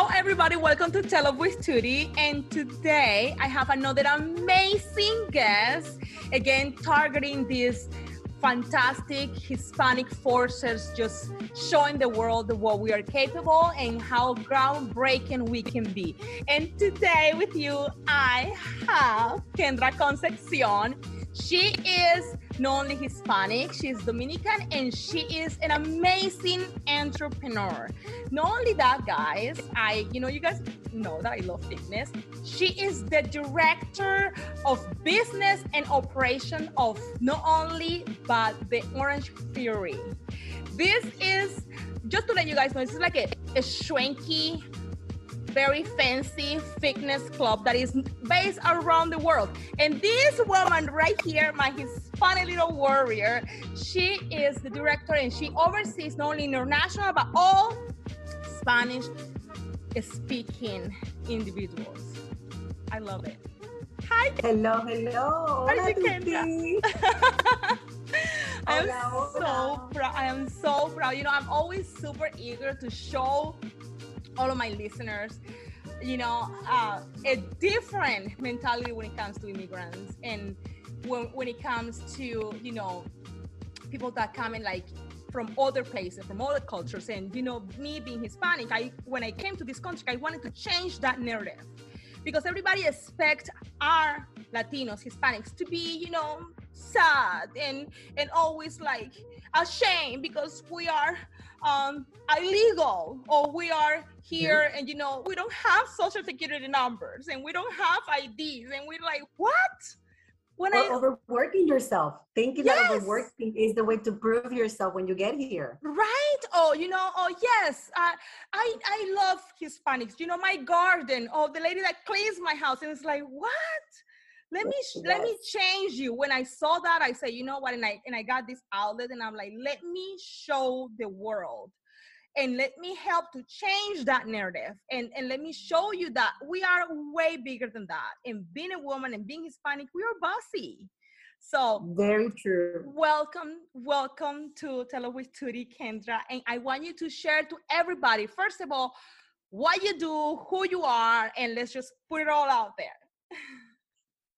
Hello, everybody. Welcome to Tell with Tutti. And today I have another amazing guest. Again, targeting these fantastic Hispanic forces, just showing the world what we are capable and how groundbreaking we can be. And today with you, I have Kendra Concepcion. She is not only Hispanic, she's Dominican, and she is an amazing entrepreneur. Not only that, guys, I, you know, you guys know that I love fitness. She is the director of business and operation of not only, but the Orange Theory. This is, just to let you guys know, this is like a, a swanky, very fancy fitness club that is based around the world. And this woman right here, my Hispanic little warrior, she is the director and she oversees not only international but all Spanish speaking individuals. I love it. Hi. Hello, hello. Hola, I am hola, so proud. I am so proud. You know, I'm always super eager to show all of my listeners you know uh, a different mentality when it comes to immigrants and when, when it comes to you know people that come in like from other places from other cultures and you know me being hispanic i when i came to this country i wanted to change that narrative because everybody expects our latinos hispanics to be you know sad and and always like ashamed because we are um, illegal or we are here and you know we don't have social security numbers and we don't have IDs and we're like what? When or I overworking yourself, thinking yes. that overworking is the way to prove yourself when you get here. Right? Oh, you know, oh yes, uh, I I love Hispanics. You know, my garden. Oh, the lady that cleans my house, and it's like what? let me yes. let me change you when i saw that i say you know what and i and i got this outlet and i'm like let me show the world and let me help to change that narrative and and let me show you that we are way bigger than that and being a woman and being hispanic we are bossy so very true welcome welcome to tell with tutti kendra and i want you to share to everybody first of all what you do who you are and let's just put it all out there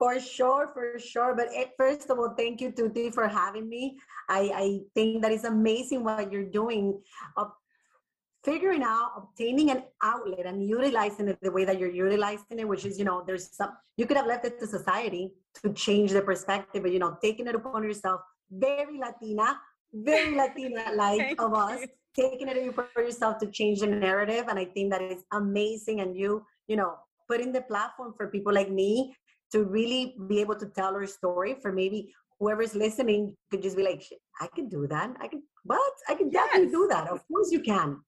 For sure, for sure. But it, first of all, thank you, Tutti, for having me. I, I think that is amazing what you're doing. Figuring out, obtaining an outlet and utilizing it the way that you're utilizing it, which is, you know, there's some, you could have left it to society to change the perspective, but, you know, taking it upon yourself, very Latina, very Latina like of us, taking it upon yourself to change the narrative. And I think that is amazing. And you, you know, putting the platform for people like me to really be able to tell our story for maybe whoever's listening could just be like, I can do that. I can, what? I can yes. definitely do that. Of course you can.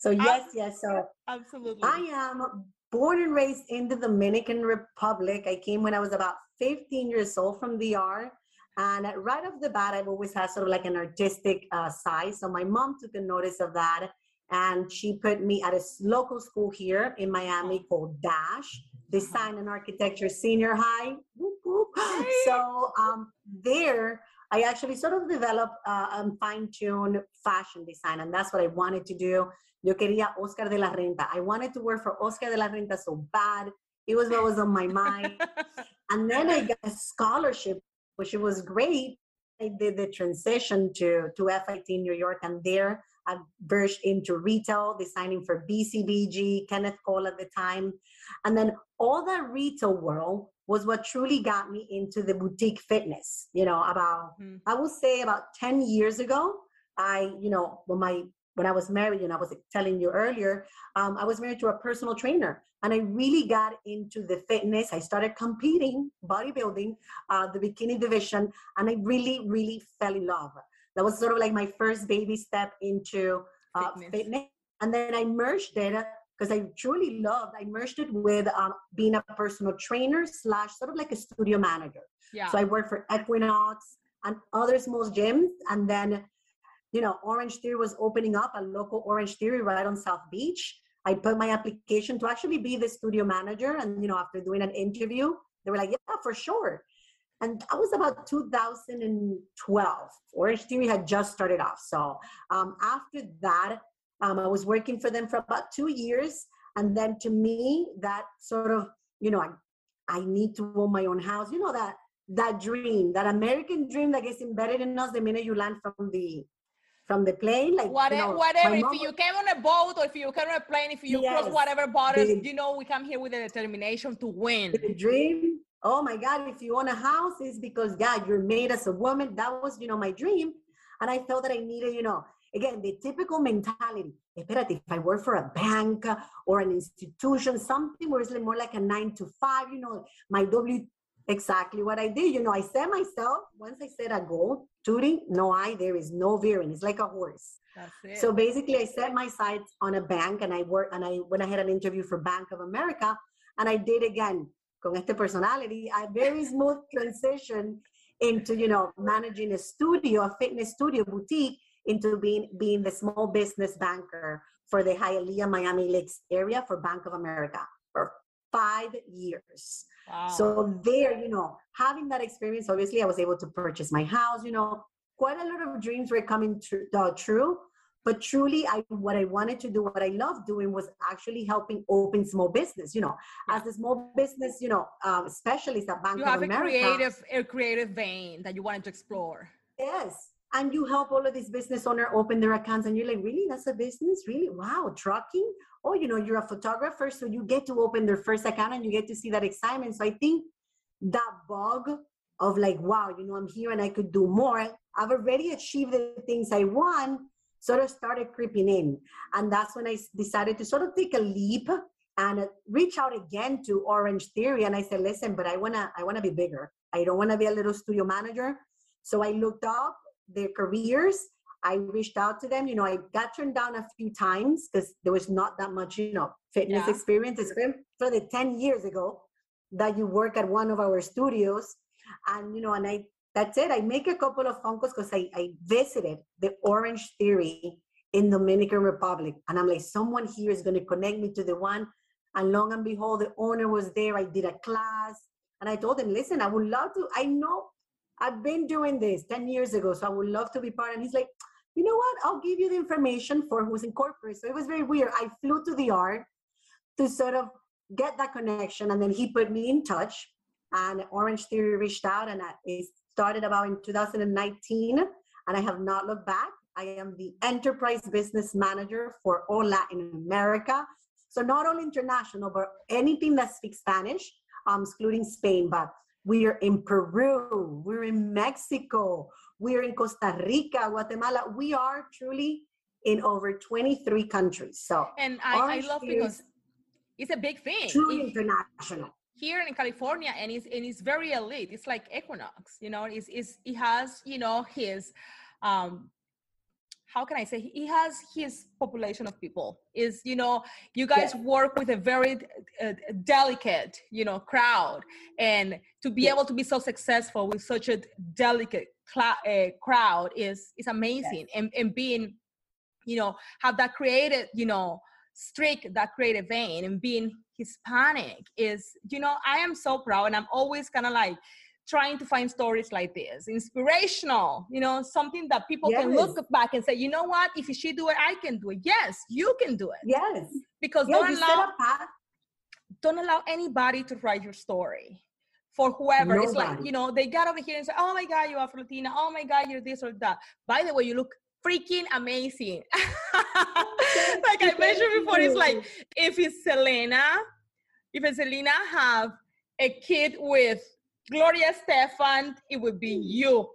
So yes, yes. So absolutely. I am born and raised in the Dominican Republic. I came when I was about 15 years old from DR. And right off the bat, I've always had sort of like an artistic uh, side. So my mom took a notice of that and she put me at a local school here in Miami called Dash design and architecture senior high. So um, there, I actually sort of developed uh, and fine-tuned fashion design, and that's what I wanted to do. Yo quería Oscar de la Renta. I wanted to work for Oscar de la Renta so bad. It was what was on my mind. and then I got a scholarship, which was great. I did the transition to, to FIT in New York, and there I versed into retail, designing for BCBG, Kenneth Cole at the time. And then all that retail world was what truly got me into the boutique fitness. You know, about, mm. I would say about 10 years ago, I, you know, when my when I was married, and I was telling you earlier, um, I was married to a personal trainer, and I really got into the fitness. I started competing, bodybuilding, uh, the bikini division, and I really, really fell in love that was sort of like my first baby step into uh, fitness. fitness. And then I merged it because I truly loved, I merged it with um, being a personal trainer slash sort of like a studio manager. Yeah. So I worked for Equinox and other small gyms. And then, you know, Orange Theory was opening up a local Orange Theory right on South Beach. I put my application to actually be the studio manager. And, you know, after doing an interview, they were like, yeah, for sure. And that was about 2012. Orange Theory had just started off. So um, after that, um, I was working for them for about two years. And then to me, that sort of, you know, I, I need to own my own house. You know, that that dream, that American dream that gets embedded in us the minute you land from the from the plane. Like whatever, you know, whatever. If you came on a boat or if you came on a plane, if you yes, cross whatever borders, the, you know, we come here with a determination to win. The dream. Oh my God! If you own a house, it's because yeah, you're made as a woman. That was you know my dream, and I felt that I needed you know again the typical mentality. Espérate, if I work for a bank or an institution, something where it's more like a nine to five, you know, my W exactly what I did. You know, I set myself, once I set a goal, Tutti, no eye, there is no veering. It's like a horse. So basically I set my sights on a bank and I worked and I when I had an interview for Bank of America and I did again con este personality, a very smooth transition into, you know, managing a studio, a fitness studio boutique into being being the small business banker for the Hialeah Miami Lakes area for Bank of America five years. Wow. So there, you know, having that experience, obviously I was able to purchase my house, you know, quite a lot of dreams were coming tr- uh, true. But truly, I what I wanted to do, what I loved doing was actually helping open small business. You know, as a small business, you know, um, specialist at Bank you of have America. a creative, a creative vein that you wanted to explore. Yes, and you help all of these business owner open their accounts and you're like really that's a business really wow trucking oh you know you're a photographer so you get to open their first account and you get to see that excitement. So i think that bug of like wow you know i'm here and i could do more i've already achieved the things i want sort of started creeping in. And that's when i decided to sort of take a leap and uh, reach out again to orange theory. And i said listen but i want to i want to be bigger. I don't want to be a little studio manager. So i looked up their careers. I reached out to them. You know, I got turned down a few times because there was not that much, you know, fitness yeah. experience. It's been for the 10 years ago that you work at one of our studios. And, you know, and I, that's it. I make a couple of phone calls because I, I visited the Orange Theory in Dominican Republic. And I'm like, someone here is going to connect me to the one. And long and behold, the owner was there. I did a class. And I told him, listen, I would love to. I know I've been doing this 10 years ago, so I would love to be part. And he's like, you know what? I'll give you the information for who's incorporated. So it was very weird. I flew to the DR to sort of get that connection. And then he put me in touch. And Orange Theory reached out and it started about in 2019. And I have not looked back. I am the enterprise business manager for all Latin America. So not only international, but anything that speaks Spanish, um, excluding Spain. But we're in Peru, we're in Mexico, we're in Costa Rica, Guatemala. We are truly in over 23 countries. So and I, I love because it's a big thing. Truly international. Here in California, and it's and it's very elite. It's like Equinox, you know. It's, it's it has you know his um how can I say he has his population of people is you know you guys yeah. work with a very uh, delicate you know crowd and to be yeah. able to be so successful with such a delicate cl- uh, crowd is is amazing yes. and, and being you know have that creative you know streak that creative vein and being Hispanic is you know I am so proud and I'm always kind of like trying to find stories like this inspirational you know something that people yes. can look back and say you know what? If she do it i can do it. Yes you can do it. Yes. Because yes, don't allow don't allow anybody to write your story for whoever Nobody. it's like you know they got over here and say oh my god you're afro latina oh my god you're this or that by the way you look freaking amazing like i mentioned before it's like if it's selena if it's selena have a kid with Gloria Estefan, it would be you.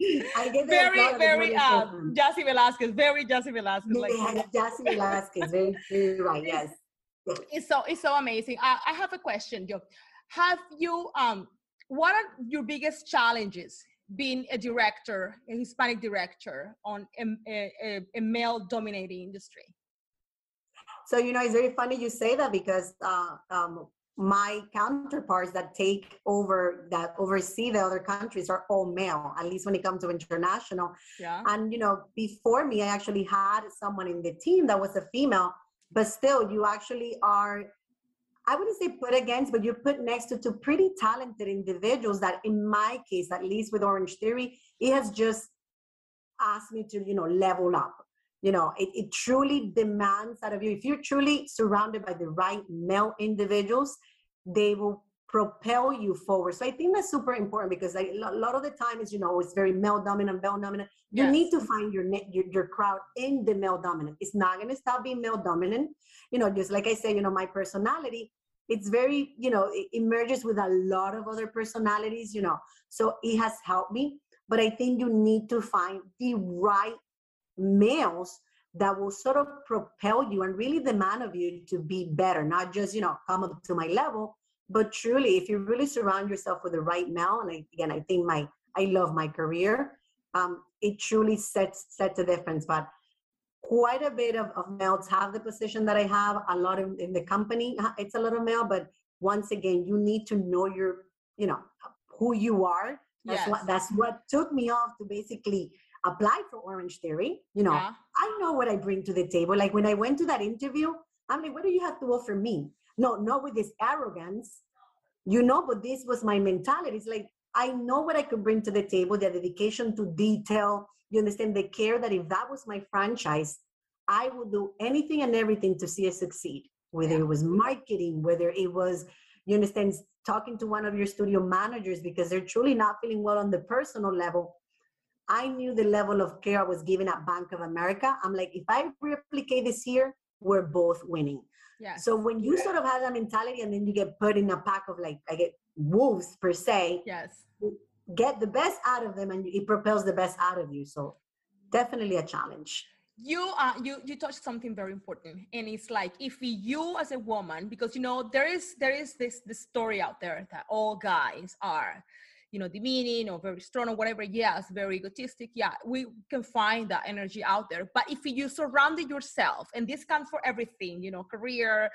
very, very uh, Jaci Velasquez, very Jaci Velasquez. Like, Jaci Velasquez, very, very right, yes. It's so it's so amazing. I, I have a question, Joe. Have you um what are your biggest challenges being a director, a Hispanic director on a, a, a male dominating industry? So you know, it's very funny you say that because uh, um, my counterparts that take over that oversee the other countries are all male at least when it comes to international yeah. and you know before me i actually had someone in the team that was a female but still you actually are i wouldn't say put against but you're put next to two pretty talented individuals that in my case at least with orange theory it has just asked me to you know level up. You know it, it truly demands out of you. If you're truly surrounded by the right male individuals they will propel you forward. So i think that's super important because I, a lot of the time is you know it's very male dominant male dominant. You yes. need to find your, your your crowd in the male dominant. It's not going to stop being male dominant. You know just like i say, you know my personality it's very you know it emerges with a lot of other personalities you know. So it has helped me but i think you need to find the right males that will sort of propel you and really demand of you to be better, not just, you know, come up to my level, but truly, if you really surround yourself with the right male, and I, again, I think my, I love my career, um, it truly sets, sets a difference. But quite a bit of, of males have the position that I have, a lot of, in the company, it's a lot of male, but once again, you need to know your, you know, who you are. That's yes. what, that's what took me off to basically apply for Orange Theory. You know, yeah. I know what I bring to the table. Like when I went to that interview, I'm like, what do you have to offer me? No, not with this arrogance, you know, but this was my mentality. It's like, I know what I could bring to the table, the dedication to detail, you understand, the care that if that was my franchise, I would do anything and everything to see it succeed, whether it was marketing, whether it was, you understand, talking to one of your studio managers because they're truly not feeling well on the personal level I knew the level of care I was given at Bank of America. I'm like, if I replicate this here, we're both winning. Yeah. So when you sort of have that mentality and then you get put in a pack of like, I get wolves per se. Yes. Get the best out of them and it propels the best out of you. So definitely a challenge you are you you touched something very important and it's like if you as a woman because you know there is there is this this story out there that all guys are you know, demeaning or very strong or whatever, yes, very egotistic, yeah, we can find that energy out there. But if you surround yourself, and this comes for everything, you know, career,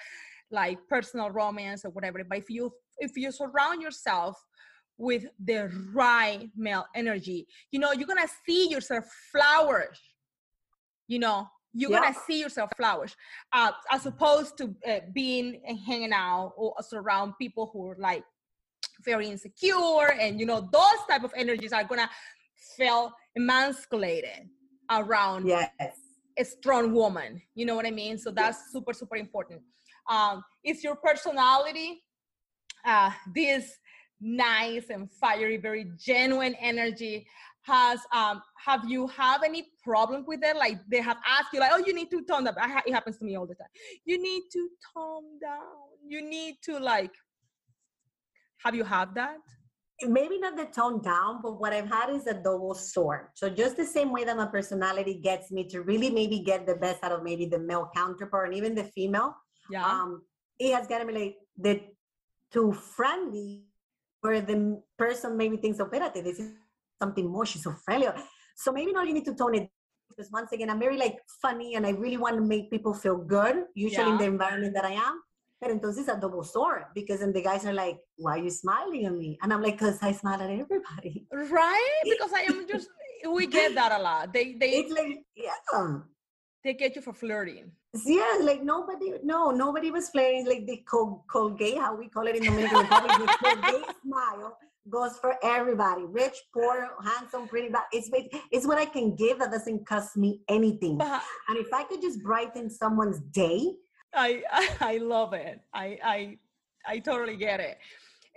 like personal romance or whatever, but if you if you surround yourself with the right male energy, you know, you're gonna see yourself flourish. You know, you're yeah. gonna see yourself flourish uh, as opposed to uh, being and hanging out or surround people who are like very insecure and you know those type of energies are gonna feel emasculated around yes. a strong woman you know what i mean? So that's yes. super super important. Um it's your personality uh this nice and fiery very genuine energy has um have you have any problem with it? Like they have asked you like oh you need to tone down. It happens to me all the time. You need to tone down. You need to like have you had that? Maybe not the tone down, but what I've had is a double sword. So just the same way that my personality gets me to really maybe get the best out of maybe the male counterpart and even the female. Yeah. Um, it has gotten me like the too friendly where the person maybe thinks, oh, espérate, this is something more. She's so friendly. So maybe not you need to tone it because once again, I'm very like funny and I really want to make people feel good, usually yeah. in the environment that I am. Pero entonces a double sword because then the guys are like, why are you smiling at me? And I'm like, because I smile at everybody. Right? Because I am just, we get that a lot. They, they, it's like, yeah. They get you for flirting. Yeah, like nobody, no, nobody was flirting. Like the cold, cold gay, how we call it in the Dominican Republic, the Colgate smile goes for everybody rich poor handsome pretty bad it's it's what i can give that doesn't cost me anything and if i could just brighten someone's day I, I love it. I I I totally get it.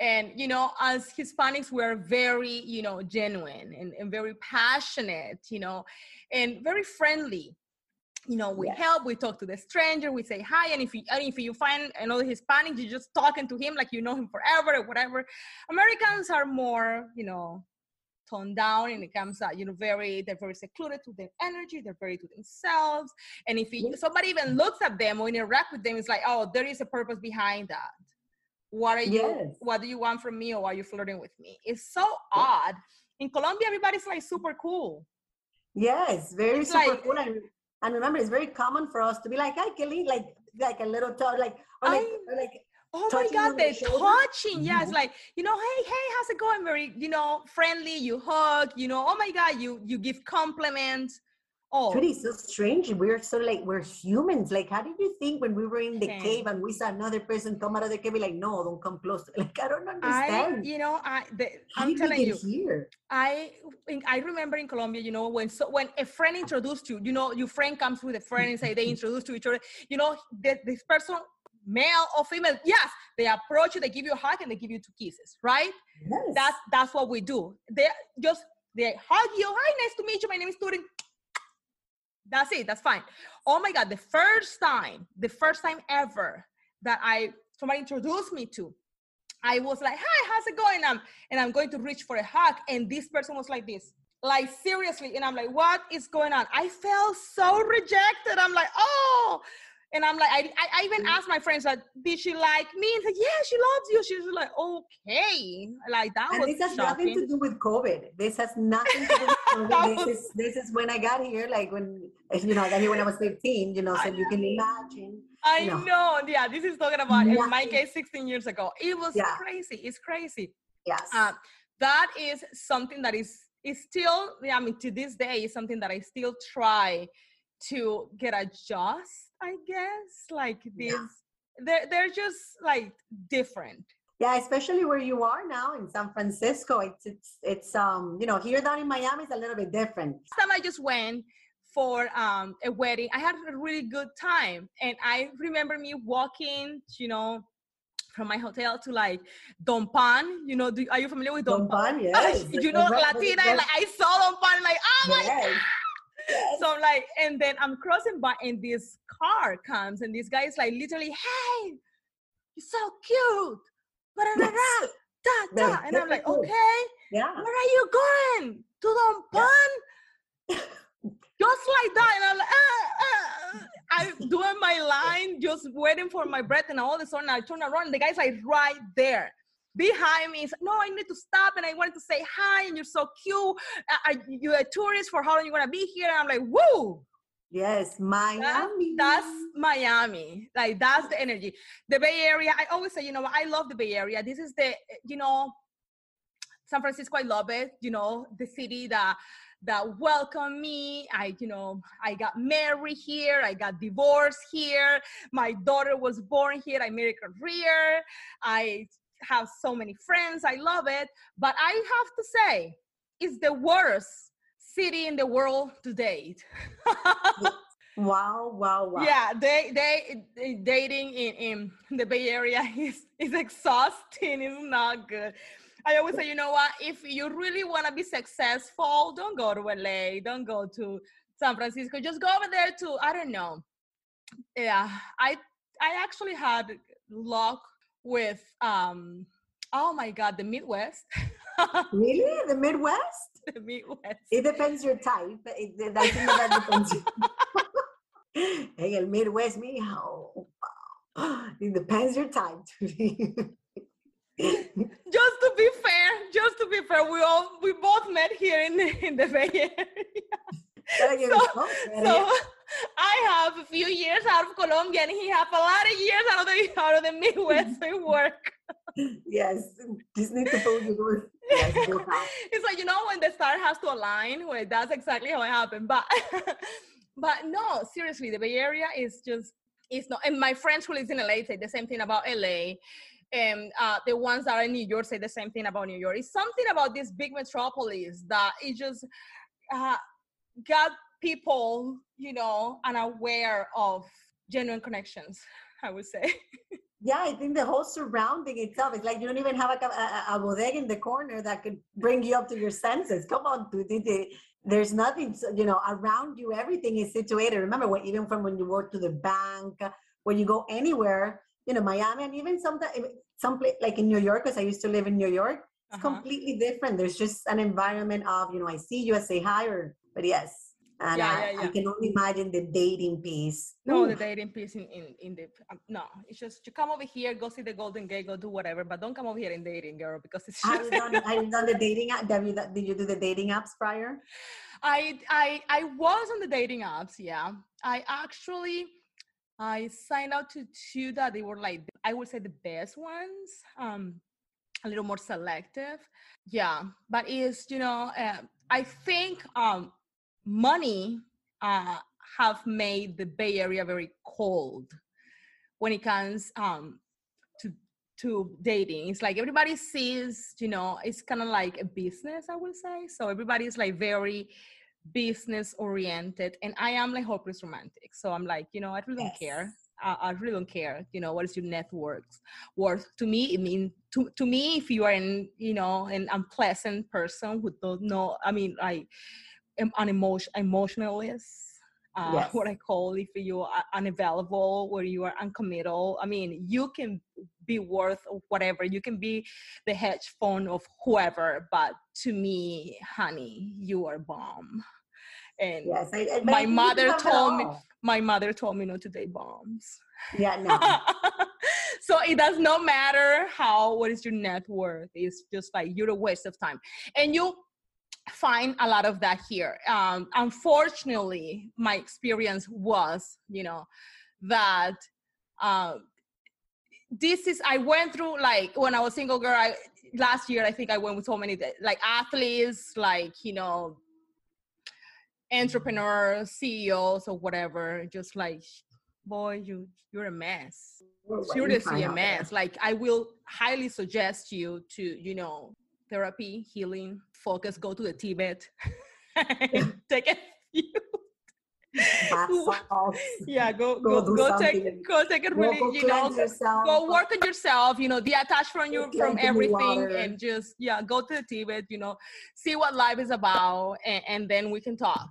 And you know, as Hispanics, we're very, you know, genuine and, and very passionate, you know, and very friendly. You know, we yes. help, we talk to the stranger, we say hi, and if you and if you find another Hispanic, you're just talking to him like you know him forever or whatever. Americans are more, you know, toned down and it comes out, you know, very, they're very secluded to their energy, they're very to themselves. And if somebody even looks at them or interact with them, it's like, oh, there is a purpose behind that. What are you, yes. what do you want from me or are you flirting with me? It's so odd. In Colombia, everybody's like super cool. Yes, very it's super like, cool. And, and remember, it's very common for us to be like, hi, Kelly, like, like a little talk, like, or like, or like Oh my God, they're touching. Yeah, it's mm-hmm. like, you know, hey, hey, how's it going? Very, you know, friendly, you hug, you know, oh my God, you you give compliments. Oh, pretty so strange. We're so like we're humans. Like, how did you think when we were in the okay. cave and we saw another person come out of the cave? Like, no, don't come close. Like, I don't understand. I, you know, I the, I'm telling you, here? I I remember in Colombia, you know, when so when a friend introduced you, you know, your friend comes with a friend and say they introduce to each other. You know, that this person male or female yes they approach you they give you a hug and they give you two kisses right yes. that's that's what we do they just they hug you hi nice to meet you my name is Turin that's it. That's fine. Oh my God. The first time, the first time ever that I, somebody introduced me to, I was like, hi, how's it going? Um, and I'm going to reach for a hug. And this person was like this, like seriously. And I'm like, what is going on? I felt so rejected. I'm like, oh, and I'm like, I, I, even asked my friends, like, did she like me? And like, yeah, she loves you. She's like, okay, like that. Was. And this has shocking. nothing to do with COVID. This has nothing to do with COVID. this is this is when I got here, like when you know, I got here when I was 15. You know, so I you can imagine. I you know. know. Yeah, this is talking about in my case, 16 years ago. It was yeah. crazy. It's crazy. Yes. Uh, that is something that is is still. Yeah, I mean, to this day, is something that I still try to get adjust I guess. Like these, yeah. they're they're just like different. Yeah, especially where you are now in San Francisco. It's it's it's um you know here down in Miami it's a little bit different. Last time I just went for um a wedding, I had a really good time, and I remember me walking, you know, from my hotel to like Don Pan. You know, do, are you familiar with Don, Don Pan? Yes. you know, Latina. Like I saw Don Pan, like oh my yes. so I'm like, and then I'm crossing by, and this car comes, and this guy is like, literally, hey, you're so cute. Da, da, da, and I'm like, okay, yeah. where are you going? To Pan? Yeah. just like that. And I'm like, ah, ah. I'm doing my line, just waiting for my breath, and all of a sudden I turn around, and the guy's like right there behind me. He's like, no, I need to stop. And I wanted to say hi, and you're so cute. Are you a tourist? For how long you to be here? And I'm like, woo. Yes, Miami. That, that's Miami. Like that's the energy. The Bay Area. I always say, you know, I love the Bay Area. This is the, you know, San Francisco. I love it. You know, the city that that welcomed me. I, you know, I got married here. I got divorced here. My daughter was born here. I made a career. I have so many friends. I love it. But I have to say, it's the worst city in the world to date. wow, wow, wow. Yeah, they they dating in, in the Bay Area is is exhausting. It's not good. I always say, you know what? If you really want to be successful, don't go to LA. Don't go to San Francisco. Just go over there to I don't know. Yeah, I I actually had luck with um oh my god the midwest. Really? The midwest? The midwest. It depends your type it, that depends hey el midwest me oh, it depends your type just to be fair just to be fair we all we both met here in the in the bay area. So, so I have a few years out of Colombia, and he have a lot of years out of the out of the Midwestern work. yes, just need to yes, It's like you know when the star has to align. Well, that's exactly how it happened. But but no, seriously, the Bay Area is just it's not. And my friends who live in LA say the same thing about LA. And uh, the ones that are in New York say the same thing about New York. It's something about this big metropolis that it just uh, got people, you know, unaware of genuine connections, I would say. yeah, I think the whole surrounding itself is like you don't even have a, a, a bodega in the corner that could bring you up to your senses. Come on, there's nothing, you know, around you. Everything is situated. Remember, when, even from when you work to the bank, when you go anywhere, you know, Miami, and even sometimes, some place like in New York, because I used to live in New York, it's uh-huh. completely different. There's just an environment of, you know, I see you, I say hi, or, but yes, and yeah, I, yeah, yeah. I, can only imagine the dating piece. No, Ooh. the dating piece in in, in the um, no. It's just you come over here, go see the Golden Gate, go do whatever, but don't come over here and dating, girl, because it's. Just... you done, have done the dating app? Did you, did you do the dating apps prior? I I I was on the dating apps. Yeah, I actually. I signed out to two that they were like I would say the best ones. Um, a little more selective. Yeah, but is you know uh, I think um money uh, have made the Bay Area very cold when it comes um, to to dating. It's like everybody sees, you know, it's kind of like a business, I would say. So everybody's like very business oriented, and I am like hopeless romantic. So I'm like, you know, I really yes. don't care. I, I, really don't care. You know, what is your net worth? To me, it means to to me, if you are an you know an unpleasant person who don't know, I mean, like an emotion emotionalist uh, yes. what I call if you are unavailable, where you are uncommittal. I mean, you can be worth whatever. You can be the hedge fund of whoever, but to me, honey, you are bomb. And yes, I, I, my mother told me. My mother told me not to date bombs. Yeah, no. so it does not matter how what is your net worth. It's just like you're a waste of time, and you find a lot of that here. Um, unfortunately, my experience was, you know, that uh, this is I went through like when I was single girl. I, last year, I think I went with so many like athletes, like you know, entrepreneurs, CEOs, or whatever. Just like, boy, you you're a mess. Seriously, a mess. Like I will highly suggest you to, you know, therapy, healing, focus, go to the Tibet, take a few. yeah, go go go, go take go take it really, you know, yourself. go work on yourself, you know, detach from you from everything and just yeah, go to the Tibet, you know, see what life is about and, and then we can talk.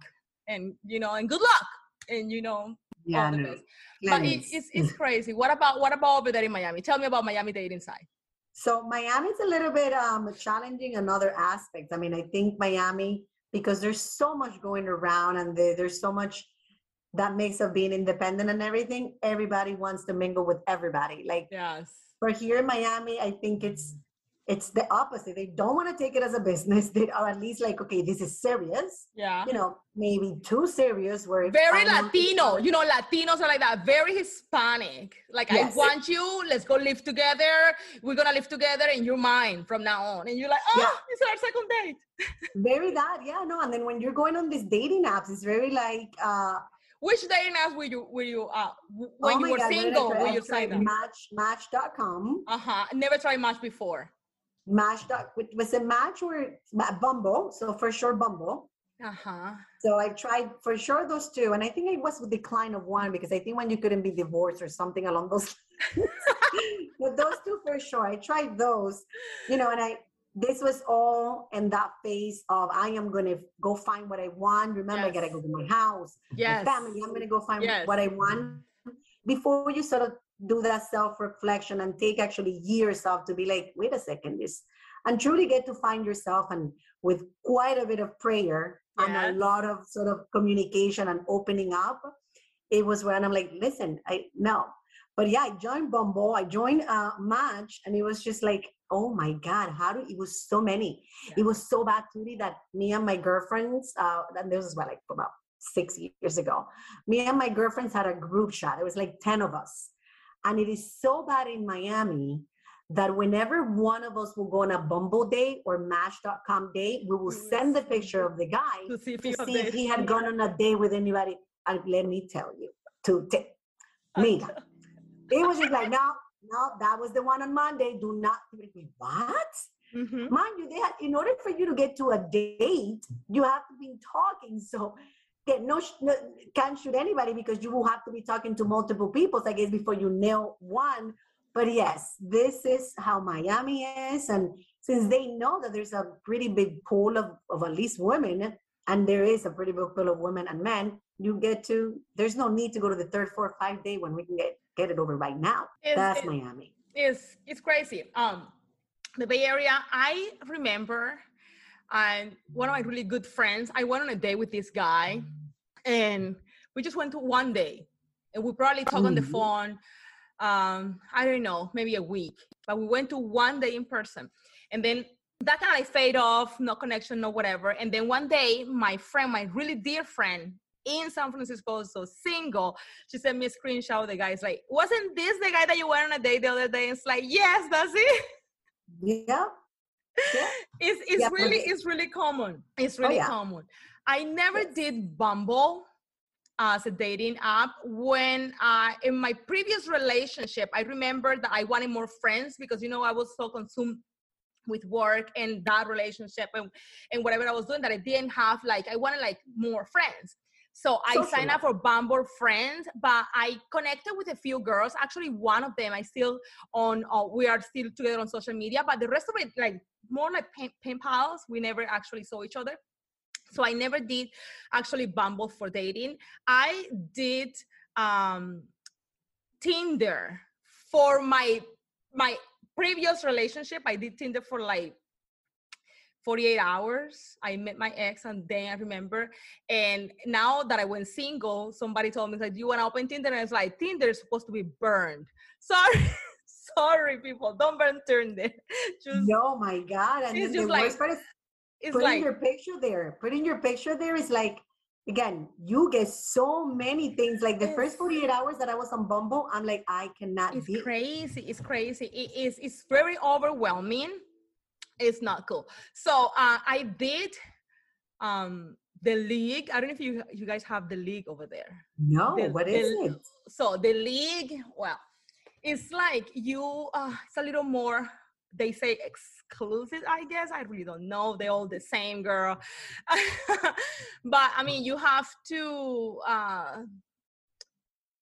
And you know, and good luck. And you know, yeah, all the no. best. But it, it's it's crazy. What about what about over there in Miami? Tell me about Miami dating side. So Miami's a little bit um, challenging another aspect. I mean, I think Miami because there's so much going around and there's so much that makes of being independent and everything. Everybody wants to mingle with everybody. Like yes. for here in Miami, I think it's it's the opposite. They don't want to take it as a business. They are at least like, okay, this is serious. Yeah. You know, maybe too serious. Where very Latino. You know, Latinos are like that. Very Hispanic. Like, yes. I want you. Let's go live together. We're gonna live together, and you're mine from now on. And you're like, oh, yeah. it's our second date. very that. Yeah. No. And then when you're going on these dating apps, it's very like. uh which dating apps were you were you uh when oh you were God, single? Were you signed up? Match Match.com. Uh huh. Never tried Match before. Match up with was a Match or Bumble? So for sure Bumble. Uh-huh. So I tried for sure those two, and I think it was with decline of one because I think when you couldn't be divorced or something along those. but those two for sure, I tried those, you know, and I this was all in that phase of I am gonna go find what I want. Remember, yes. I gotta go to my house, yes. my family. I'm gonna go find yes. what I want. Before you sort of do that self-reflection and take actually years off to be like wait a second this and truly get to find yourself and with quite a bit of prayer yes. and a lot of sort of communication and opening up it was when i'm like listen i no but yeah i joined bumble i joined uh match and it was just like oh my god how do it was so many yeah. it was so bad to me that me and my girlfriends uh and this was about like about six years ago me and my girlfriends had a group chat it was like 10 of us and it is so bad in Miami that whenever one of us will go on a Bumble date or Match.com date, we will send the picture of the guy to see if, to see if he had gone on a date with anybody. And let me tell you, to t- me, it was just like, no, no, that was the one on Monday. Do not. What? Mm-hmm. Mind you, they had in order for you to get to a date, you have to be talking. So no, no can't shoot anybody because you will have to be talking to multiple people, I guess, before you nail one. But yes, this is how Miami is. And since they know that there's a pretty big pool of, of at least women, and there is a pretty big pool of women and men, you get to, there's no need to go to the third, fourth, five day when we can get, get it over right now. It's, That's Miami. It's, it's crazy. Um, the Bay Area, I remember and one of my really good friends, I went on a date with this guy, and we just went to one day, and we probably talked on the mm-hmm. phone. Um, I don't know, maybe a week, but we went to one day in person, and then that kind of like fade off, no connection, no whatever. And then one day, my friend, my really dear friend in San Francisco, so single, she sent me a screenshot of the guy. It's like, wasn't this the guy that you went on a date the other day? And It's like, yes, that's it. Yeah yeah. it's it's yeah, really it's really common it's really oh, yeah. common i never did bumble as a dating app when uh, in my previous relationship i remember that i wanted more friends because you know i was so consumed with work and that relationship and, and whatever i was doing that i didn't have like i wanted like more friends so I Social. signed up for Bumble Friends, but I connected with a few girls. Actually, one of them I still on. Uh, we are still together on social media, but the rest of it, like more like pen, pals. We never actually saw each other. So I never did actually Bumble for dating. I did um, Tinder for my my previous relationship. I did Tinder for like 48 hours. I met my ex and then I remember. And now that I went single, somebody told me, like, do you want to open Tinder? And I was like, Tinder is supposed to be burned. Sorry. Sorry, people. Don't burn Tinder. Just, oh my God. And it's just the like, part is it's putting like, your picture there. Putting your picture there is like, again, you get so many things. Like the first 48 hours that I was on Bumble, I'm like, I cannot it's be. crazy. It's crazy. It is, it's very overwhelming. It's not cool. So uh, I did um the league. I don't know if you you guys have the league over there. No, the, what is the, it? So the league, well, it's like you uh it's a little more they say exclusive i guess i really don't know they're all the same girl but i mean you have to uh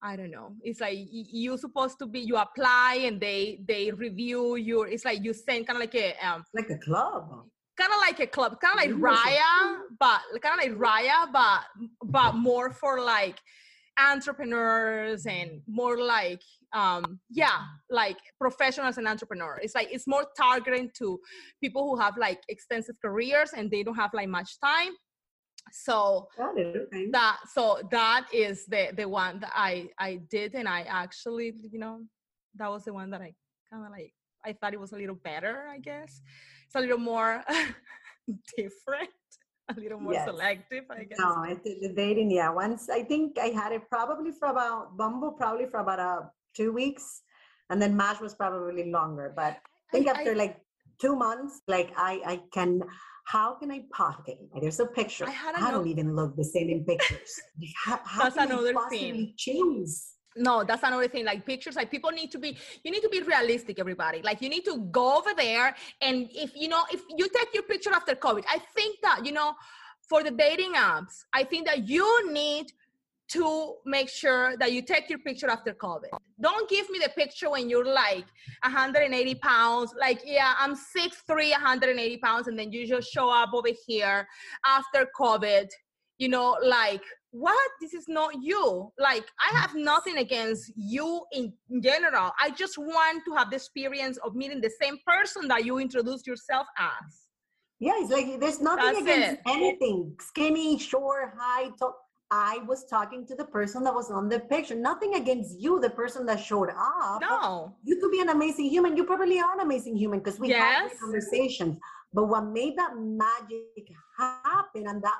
I don't know. It's like you're supposed to be. You apply and they they review your. It's like you send kind of like a um like a club. Kind of like a club, kind of like Raya, but kind of like Raya, but but more for like entrepreneurs and more like um yeah like professionals and entrepreneurs. It's like it's more targeted to people who have like extensive careers and they don't have like much time. So okay. that so that is the the one that i i did and i actually you know that was the one that i kind of like i thought it was a little better i guess. It's a little more different a little more yes. selective, I guess. No, it's the dating, yeah. Once I think I had it probably for about Bumble, probably for about uh, two weeks, and then Match was probably longer. But I think I, after I, like two months, like I I can. How can I possibly? There's a picture. I, I don't even look the same in pictures. how, how That's another thing. Choose? No that's another thing like pictures like people need to be you need to be realistic everybody like you need to go over there and if you know if you take your picture after covid i think that you know for the dating apps i think that you need to make sure that you take your picture after COVID. Don't give me the picture when you're like 180 pounds, like, yeah, I'm 6'3, 180 pounds, and then you just show up over here after COVID, you know, like what? This is not you. Like i have nothing against you in general. I just want to have the experience of meeting the same person that you introduced yourself as. Yeah it's like there's nothing That's against it. anything. Skinny short high tall. I was talking to the person that was on the picture. Nothing against you the person that showed up. No. You could be an amazing human. You probably are an amazing human because we yes. had conversations. But what made that magic happen and that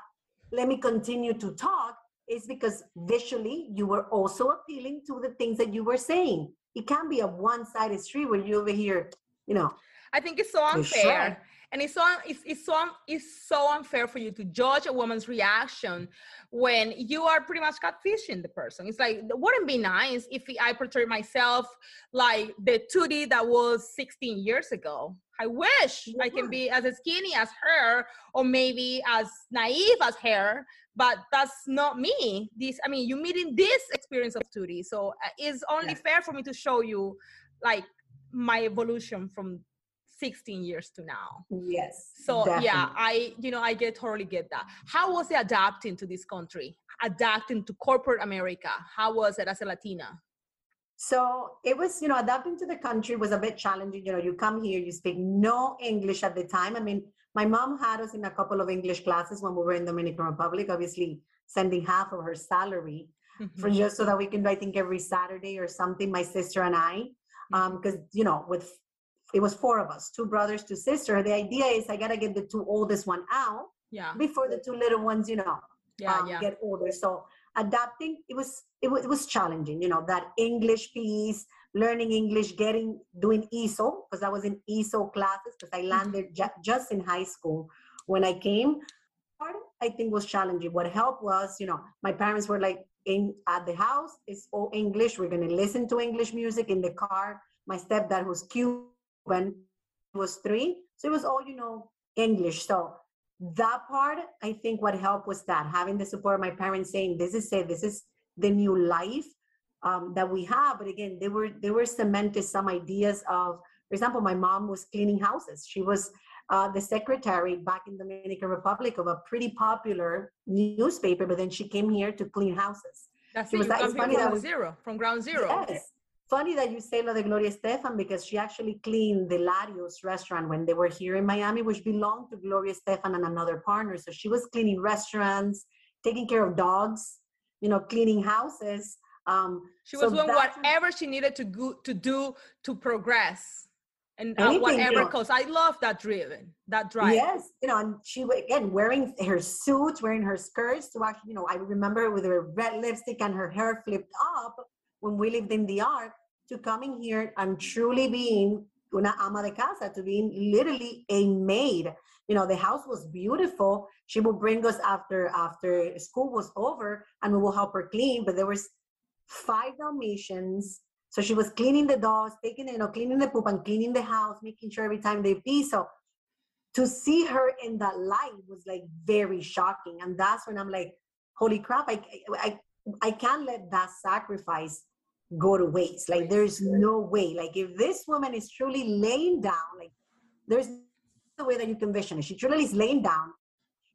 let me continue to talk is because visually you were also appealing to the things that you were saying. It can't be a one-sided street where you over here, you know. I think it's so unfair. And it's so it's, it's so it's so unfair for you to judge a woman's reaction when you are pretty much catfishing the person. It's like wouldn't be nice if I portray myself like the 2D that was 16 years ago. I wish yeah. I can be as skinny as her or maybe as naive as her, but that's not me. This, I mean, you meeting this experience of 2D. So uh, it's only yeah. fair for me to show you like my evolution from 16 years to now. Yes. So definitely. yeah, I, you know, I get totally get that. How was it adapting to this country? Adapting to corporate America? How was it as a Latina? So it was, you know, adapting to the country was a bit challenging. You know, you come here, you speak no English at the time. I mean, my mom had us in a couple of English classes when we were in Dominican Republic, obviously sending half of her salary mm-hmm. for just so that we can, I think, every Saturday or something, my sister and I, because, um, you know, with it was four of us, two brothers, two sisters. The idea is I got to get the two oldest one out yeah. before the two little ones, you know, yeah, um, yeah. get older. So adapting it was it was, it was challenging you know that english piece learning english getting doing eso because i was in eso classes because i mm-hmm. landed ju- just in high school when i came part I think was challenging. What helped was, you know, my parents were like in at the house, it's all English. We're gonna listen to English music in the car. My stepdad was Cuban, was three. So it was all, you know, English. So that part, I think what helped was that having the support of my parents saying, this is it, this is the new life um, that we have. But again, they were they were cemented some ideas of, for example, my mom was cleaning houses. She was uh, the secretary back in the Dominican Republic of a pretty popular newspaper, but then she came here to clean houses. That's it. Was, that, from that was, zero, from ground zero. Yes. Funny that you say lo de Gloria Estefan because she actually cleaned the Larios restaurant when they were here in Miami, which belonged to Gloria Estefan and another partner. So she was cleaning restaurants, taking care of dogs, you know, cleaning houses. Um, she was so doing whatever she needed to go, to do to progress and uh, whatever cause i love that driven that drive yes you know and she again wearing her suits wearing her skirts to actually you know i remember with her red lipstick and her hair flipped up when we lived in the ark to coming here and truly being una ama de casa to being literally a maid you know the house was beautiful she would bring us after after school was over and we will help her clean but there was five dalmatians so she was cleaning the dogs, taking, you know, cleaning the poop and cleaning the house, making sure every time they pee. So to see her in that light was like very shocking. And that's when I'm like, holy crap, I, I, I can't let that sacrifice go to waste. Like there's no way. Like if this woman is truly laying down, like there's no way that you can vision it. She truly is laying down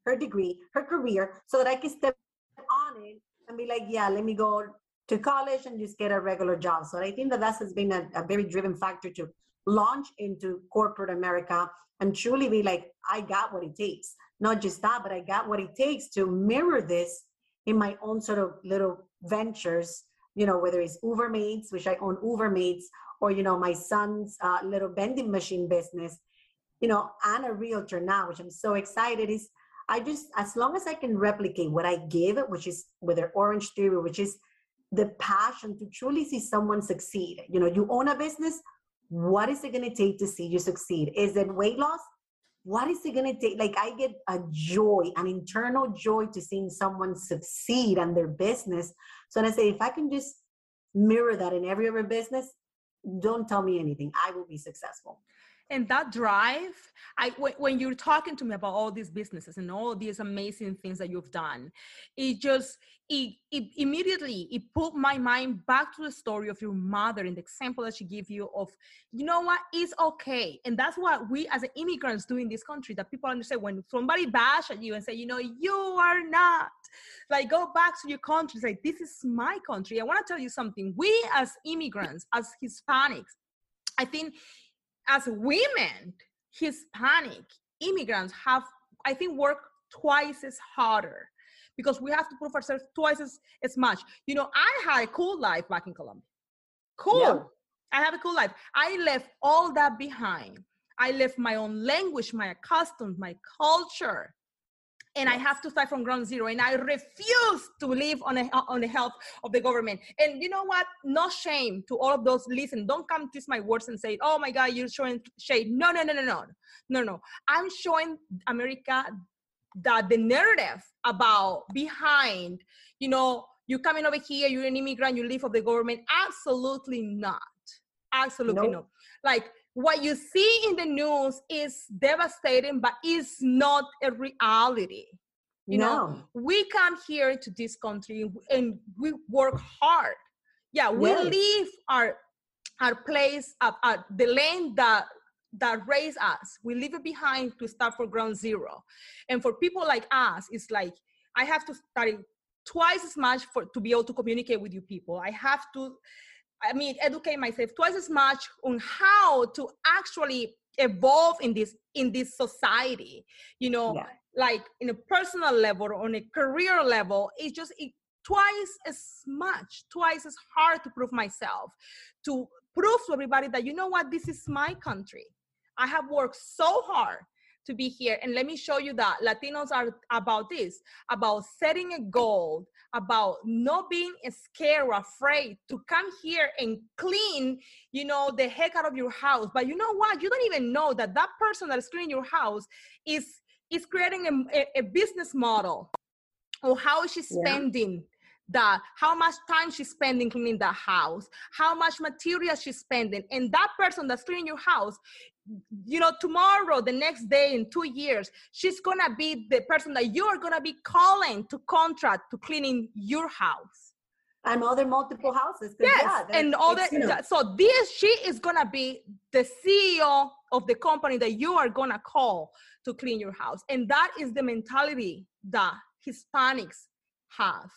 her degree, her career, so that I can step on it and be like, yeah, let me go to college and just get a regular job. So I think that that has been a, a very driven factor to launch into corporate America and truly be like, I got what it takes. Not just that, but I got what it takes to mirror this in my own sort of little ventures, you know, whether it's Uber Mates, which I own Uber Mates, or, you know, my son's uh, little vending machine business, you know, and a realtor now, which I'm so excited is I just, as long as I can replicate what I give, which is whether Orange Theory, which is the passion to truly see someone succeed. You know, you own a business, what is it going to take to see you succeed? Is it weight loss? What is it going to take? Like, I get a joy, an internal joy to seeing someone succeed and their business. So, and I say, if I can just mirror that in every other business, don't tell me anything. I will be successful and that drive i when you're talking to me about all these businesses and all these amazing things that you've done it just it, it immediately it put my mind back to the story of your mother and the example that she gave you of you know what? It's okay. And that's what we as immigrants do in this country that people understand when somebody bash at you and say you know you are not like go back to your country say this is my country. I want to tell you something. We as immigrants as hispanics i think as women, Hispanic immigrants have, I think, worked twice as harder because we have to prove ourselves twice as, as much. You know, I had a cool life back in Colombia. Cool. Yeah. I have a cool life. I left all that behind. I left my own language, my customs, my culture and I have to start from ground zero. And I refuse to live on, a, on the help of the government. And you know what? No shame to all of those. Listen, don't come twist my words and say, oh my God, you're showing shame. No, no, no, no, no. No, no. I'm showing America that the narrative about behind, you know, you coming over here, you're an immigrant, you live of the government. Absolutely not. Absolutely nope. not. Like what you see in the news is devastating, but it's not a reality. You no. know, we come here to this country and we work hard. Yeah, we yes. leave our our place, uh, uh, the land that that raised us. We leave it behind to start for ground zero. And for people like us, it's like I have to study twice as much for to be able to communicate with you people. I have to I mean, educate myself twice as much on how to actually evolve in this in this society. You know, yeah. like in a personal level or on a career level, it's just it, twice as much, twice as hard to prove myself, to prove to everybody that you know what, this is my country. I have worked so hard to be here. And let me show you that Latinos are about this, about setting a goal, about not being scared or afraid to come here and clean, you know, the heck out of your house. But you know what? You don't even know that that person that is cleaning your house is is creating a, a, a business model or how is she spending yeah the how much time she's spending cleaning the house how much material she's spending and that person that's cleaning your house you know tomorrow the next day in two years she's gonna be the person that you're gonna be calling to contract to cleaning your house and other multiple houses yes yeah, and all that you know. so this she is gonna be the ceo of the company that you are gonna call to clean your house and that is the mentality that hispanics have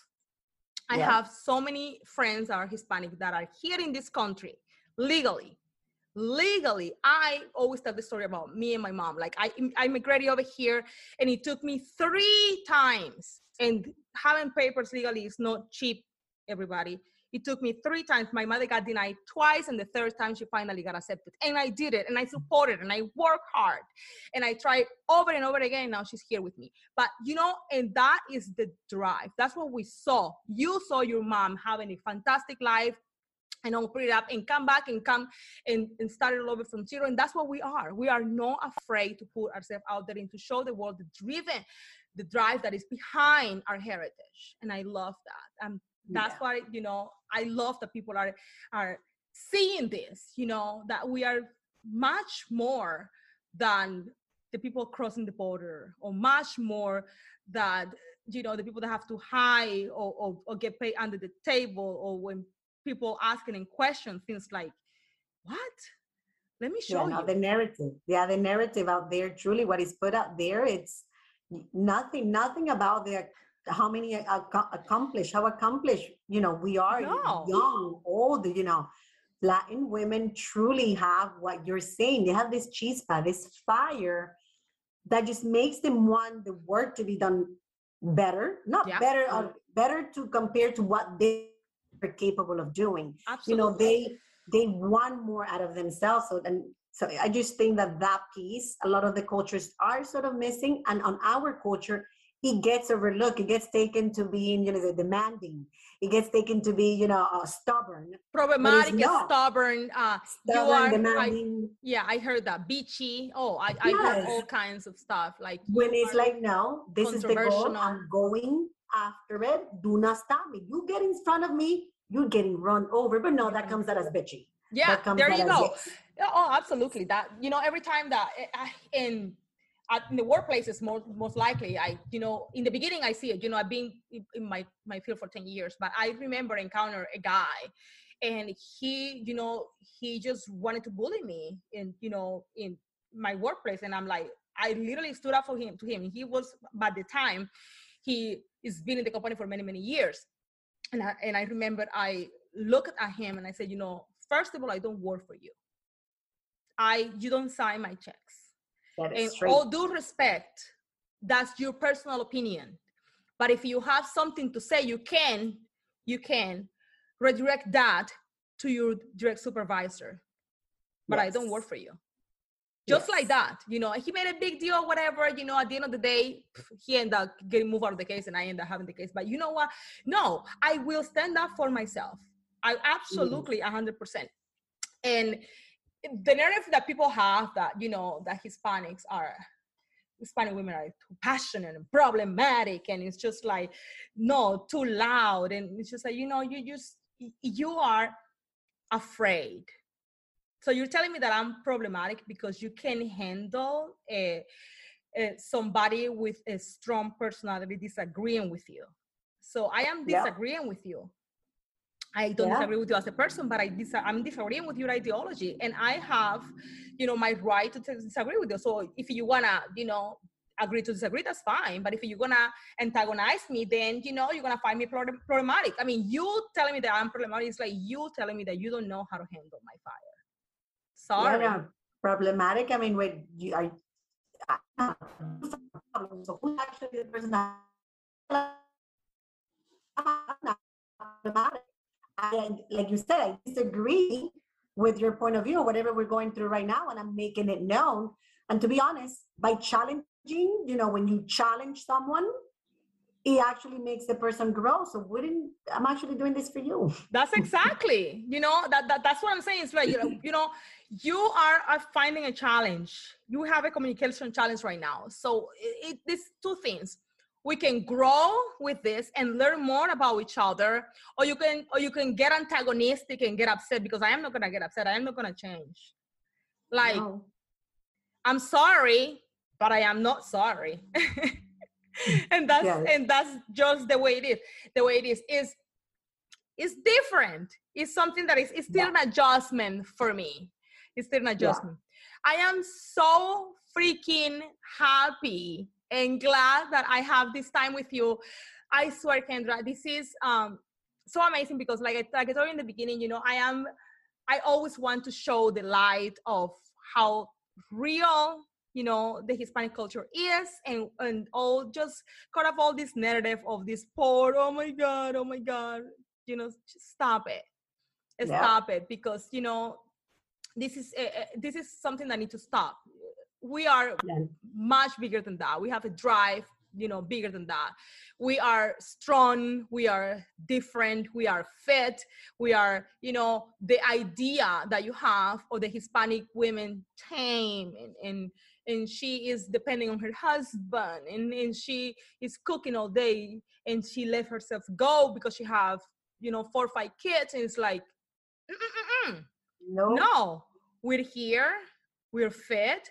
I yeah. have so many friends that are Hispanic that are here in this country legally. Legally, I always tell the story about me and my mom. Like I, I immigrated over here, and it took me three times. And having papers legally is not cheap, everybody. It took me three times. My mother got denied twice, and the third time she finally got accepted. And I did it, and I supported, and I worked hard, and I tried over and over again. And now she's here with me. But you know, and that is the drive. That's what we saw. You saw your mom having a fantastic life, and open it up and come back and come and, and start it all over from zero. And that's what we are. We are not afraid to put ourselves out there and to show the world the driven, the drive that is behind our heritage. And I love that. I'm that's yeah. why you know i love that people are are seeing this you know that we are much more than the people crossing the border or much more that you know the people that have to hide or, or, or get paid under the table or when people asking in questions, things like what? Let me show yeah, no, you. the narrative. Yeah the narrative out there truly what is put out there it's nothing nothing about the how many accomplished, how accomplished you know we are no. young old you know. Latin women truly have what you're saying. They have this chispa this fire that just makes them want the work to be done better not yeah. better uh, better to compare to what they are capable of doing Absolutely. you know they they want more out of themselves so and so i just think that that piece a lot of the cultures are sort of missing and on our culture it gets overlooked. It gets taken to being, you know, demanding. It gets taken to be, you know, uh, stubborn. Problematic, stubborn. Uh, stubborn, are, demanding. I, yeah, I heard that. Beachy. Oh, I, I yes. heard all kinds of stuff. Like when it's like, no, this is the goal. I'm going after it. Do not stop me. You get in front of me, you're getting run over. But no, that comes out as bitchy. Yeah, there you go. Oh, absolutely. That you know, every time that eh, in in the workplaces most most likely i you know in the beginning i see it you know i've been in my my field for 10 years but i remember encounter a guy and he you know he just wanted to bully me in you know in my workplace and i'm like i literally stood up for him to him he was by the time he has been in the company for many many years and I, and I remember i looked at him and i said you know first of all i don't work for you i you don't sign my checks in all due respect, that's your personal opinion. But if you have something to say, you can, you can redirect that to your direct supervisor. But yes. I don't work for you. Just yes. like that, you know, he made a big deal, whatever, you know, at the end of the day, he ended up getting moved out of the case and I ended up having the case. But you know what? No, I will stand up for myself. I absolutely mm. 100%. And the narrative that people have that you know that hispanics are hispanic women are too passionate and problematic and it's just like no too loud and it's just like you know you just you are afraid so you're telling me that i'm problematic because you can handle a, a somebody with a strong personality disagreeing with you so i am disagreeing yeah. with you I don't yeah. disagree with you as a person, but I dis- I'm disagreeing with your ideology, and I have, you know, my right to disagree with you. So if you wanna, you know, agree to disagree, that's fine. But if you're gonna antagonize me, then you know you're gonna find me problematic. I mean, you telling me that I'm problematic is like you telling me that you don't know how to handle my fire. Sorry. Yeah, problematic. I mean, when you are. So who's actually the person problematic? and like you said, I disagree with your point of view, whatever we're going through right now, and I'm making it known. And to be honest, by challenging, you know, when you challenge someone, it actually makes the person grow. So wouldn't I'm actually doing this for you? That's exactly, you know, that, that that's what I'm saying. It's like, you know, you know, you are, are finding a challenge. You have a communication challenge right now. So it, it this two things. We can grow with this and learn more about each other, or you can or you can get antagonistic and get upset because I am not gonna get upset. I am not gonna change. Like no. I'm sorry, but I am not sorry. and that's yes. and that's just the way it is the way it is is is different it's something that is it's still yeah. an adjustment for me it's still an adjustment yeah. i am so freaking happy and glad that i have this time with you i swear kendra this is um so amazing because like I, like I told you in the beginning you know i am i always want to show the light of how real you know the hispanic culture is and and all just cut off all this narrative of this poor oh my god oh my god you know stop it yeah. stop it because you know this is uh, this is something that needs to stop. We are yeah. much bigger than that. We have a drive you know bigger than that. We are strong we are different we are fit we are you know the idea that you have of the hispanic women tame and, and and she is depending on her husband and, and she is cooking all day and she let herself go because she have you know four or five kids and it's like mm, mm, mm, no no we're here we're fit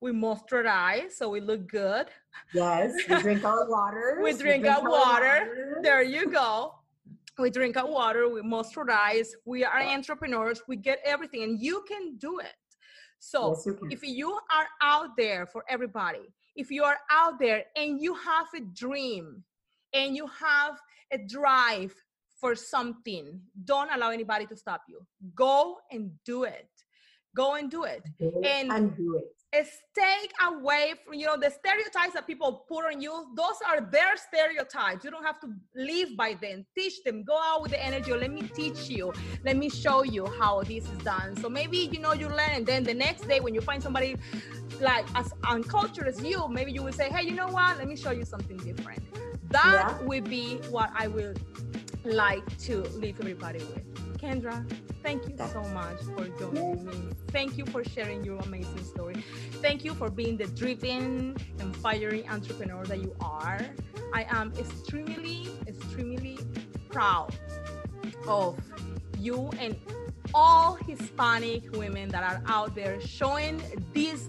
we moisturize so we look good yes we drink our water we drink, we drink our, water. water there you go we drink our water we moisturize we are entrepreneurs we get everything and you can do it so yes, you if you are out there for everybody, if you are out there and you have a dream and you have a drive for something, don't allow anybody to stop you. Go and do it. Go and do it. and, and do it. stay away from you know the stereotypes that people put on you those are their stereotypes. You don't have to live by them. Teach them. Go out with the energy let me teach you. Let me show you how this is done. So maybe you know you learn and then the next day when you find somebody like as uncultured as you maybe you will say hey you know what? Let me show you something different. That yeah. would be what i would like to leave everybody with kendra Thank you so much for joining me. Thank you for sharing your amazing story. Thank you for being the driven and fiery entrepreneur that you are. I am extremely, extremely proud of you and all Hispanic women that are out there showing this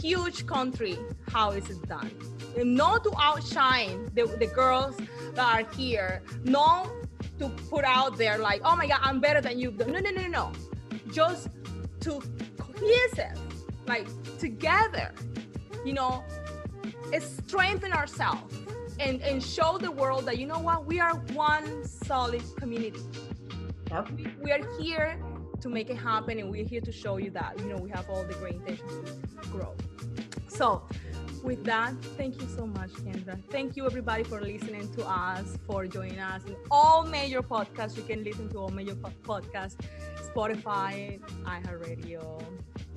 huge country how is it done. And not to outshine the, the girls that are here, not to put out there like, oh my God, I'm better than you. No, no, no, no. Just to cohesive, like together, you know, strengthen ourselves and, and show the world that, you know what, we are one solid community. We, we are here to make it happen and we're here to show you that, you know, we have all the great intentions to grow. So with that, thank you so much, Kendra. Thank you, everybody, for listening to us, for joining us in all major podcasts. You can listen to all major podcasts Spotify, iHeartRadio,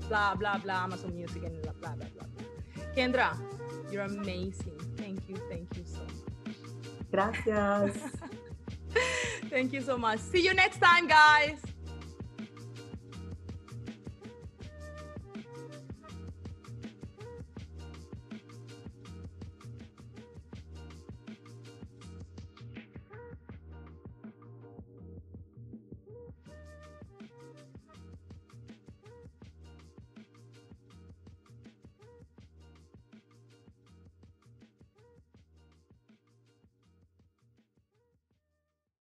blah, blah, blah, Amazon Music, and blah, blah, blah, blah. Kendra, you're amazing. Thank you. Thank you so much. Gracias. thank you so much. See you next time, guys.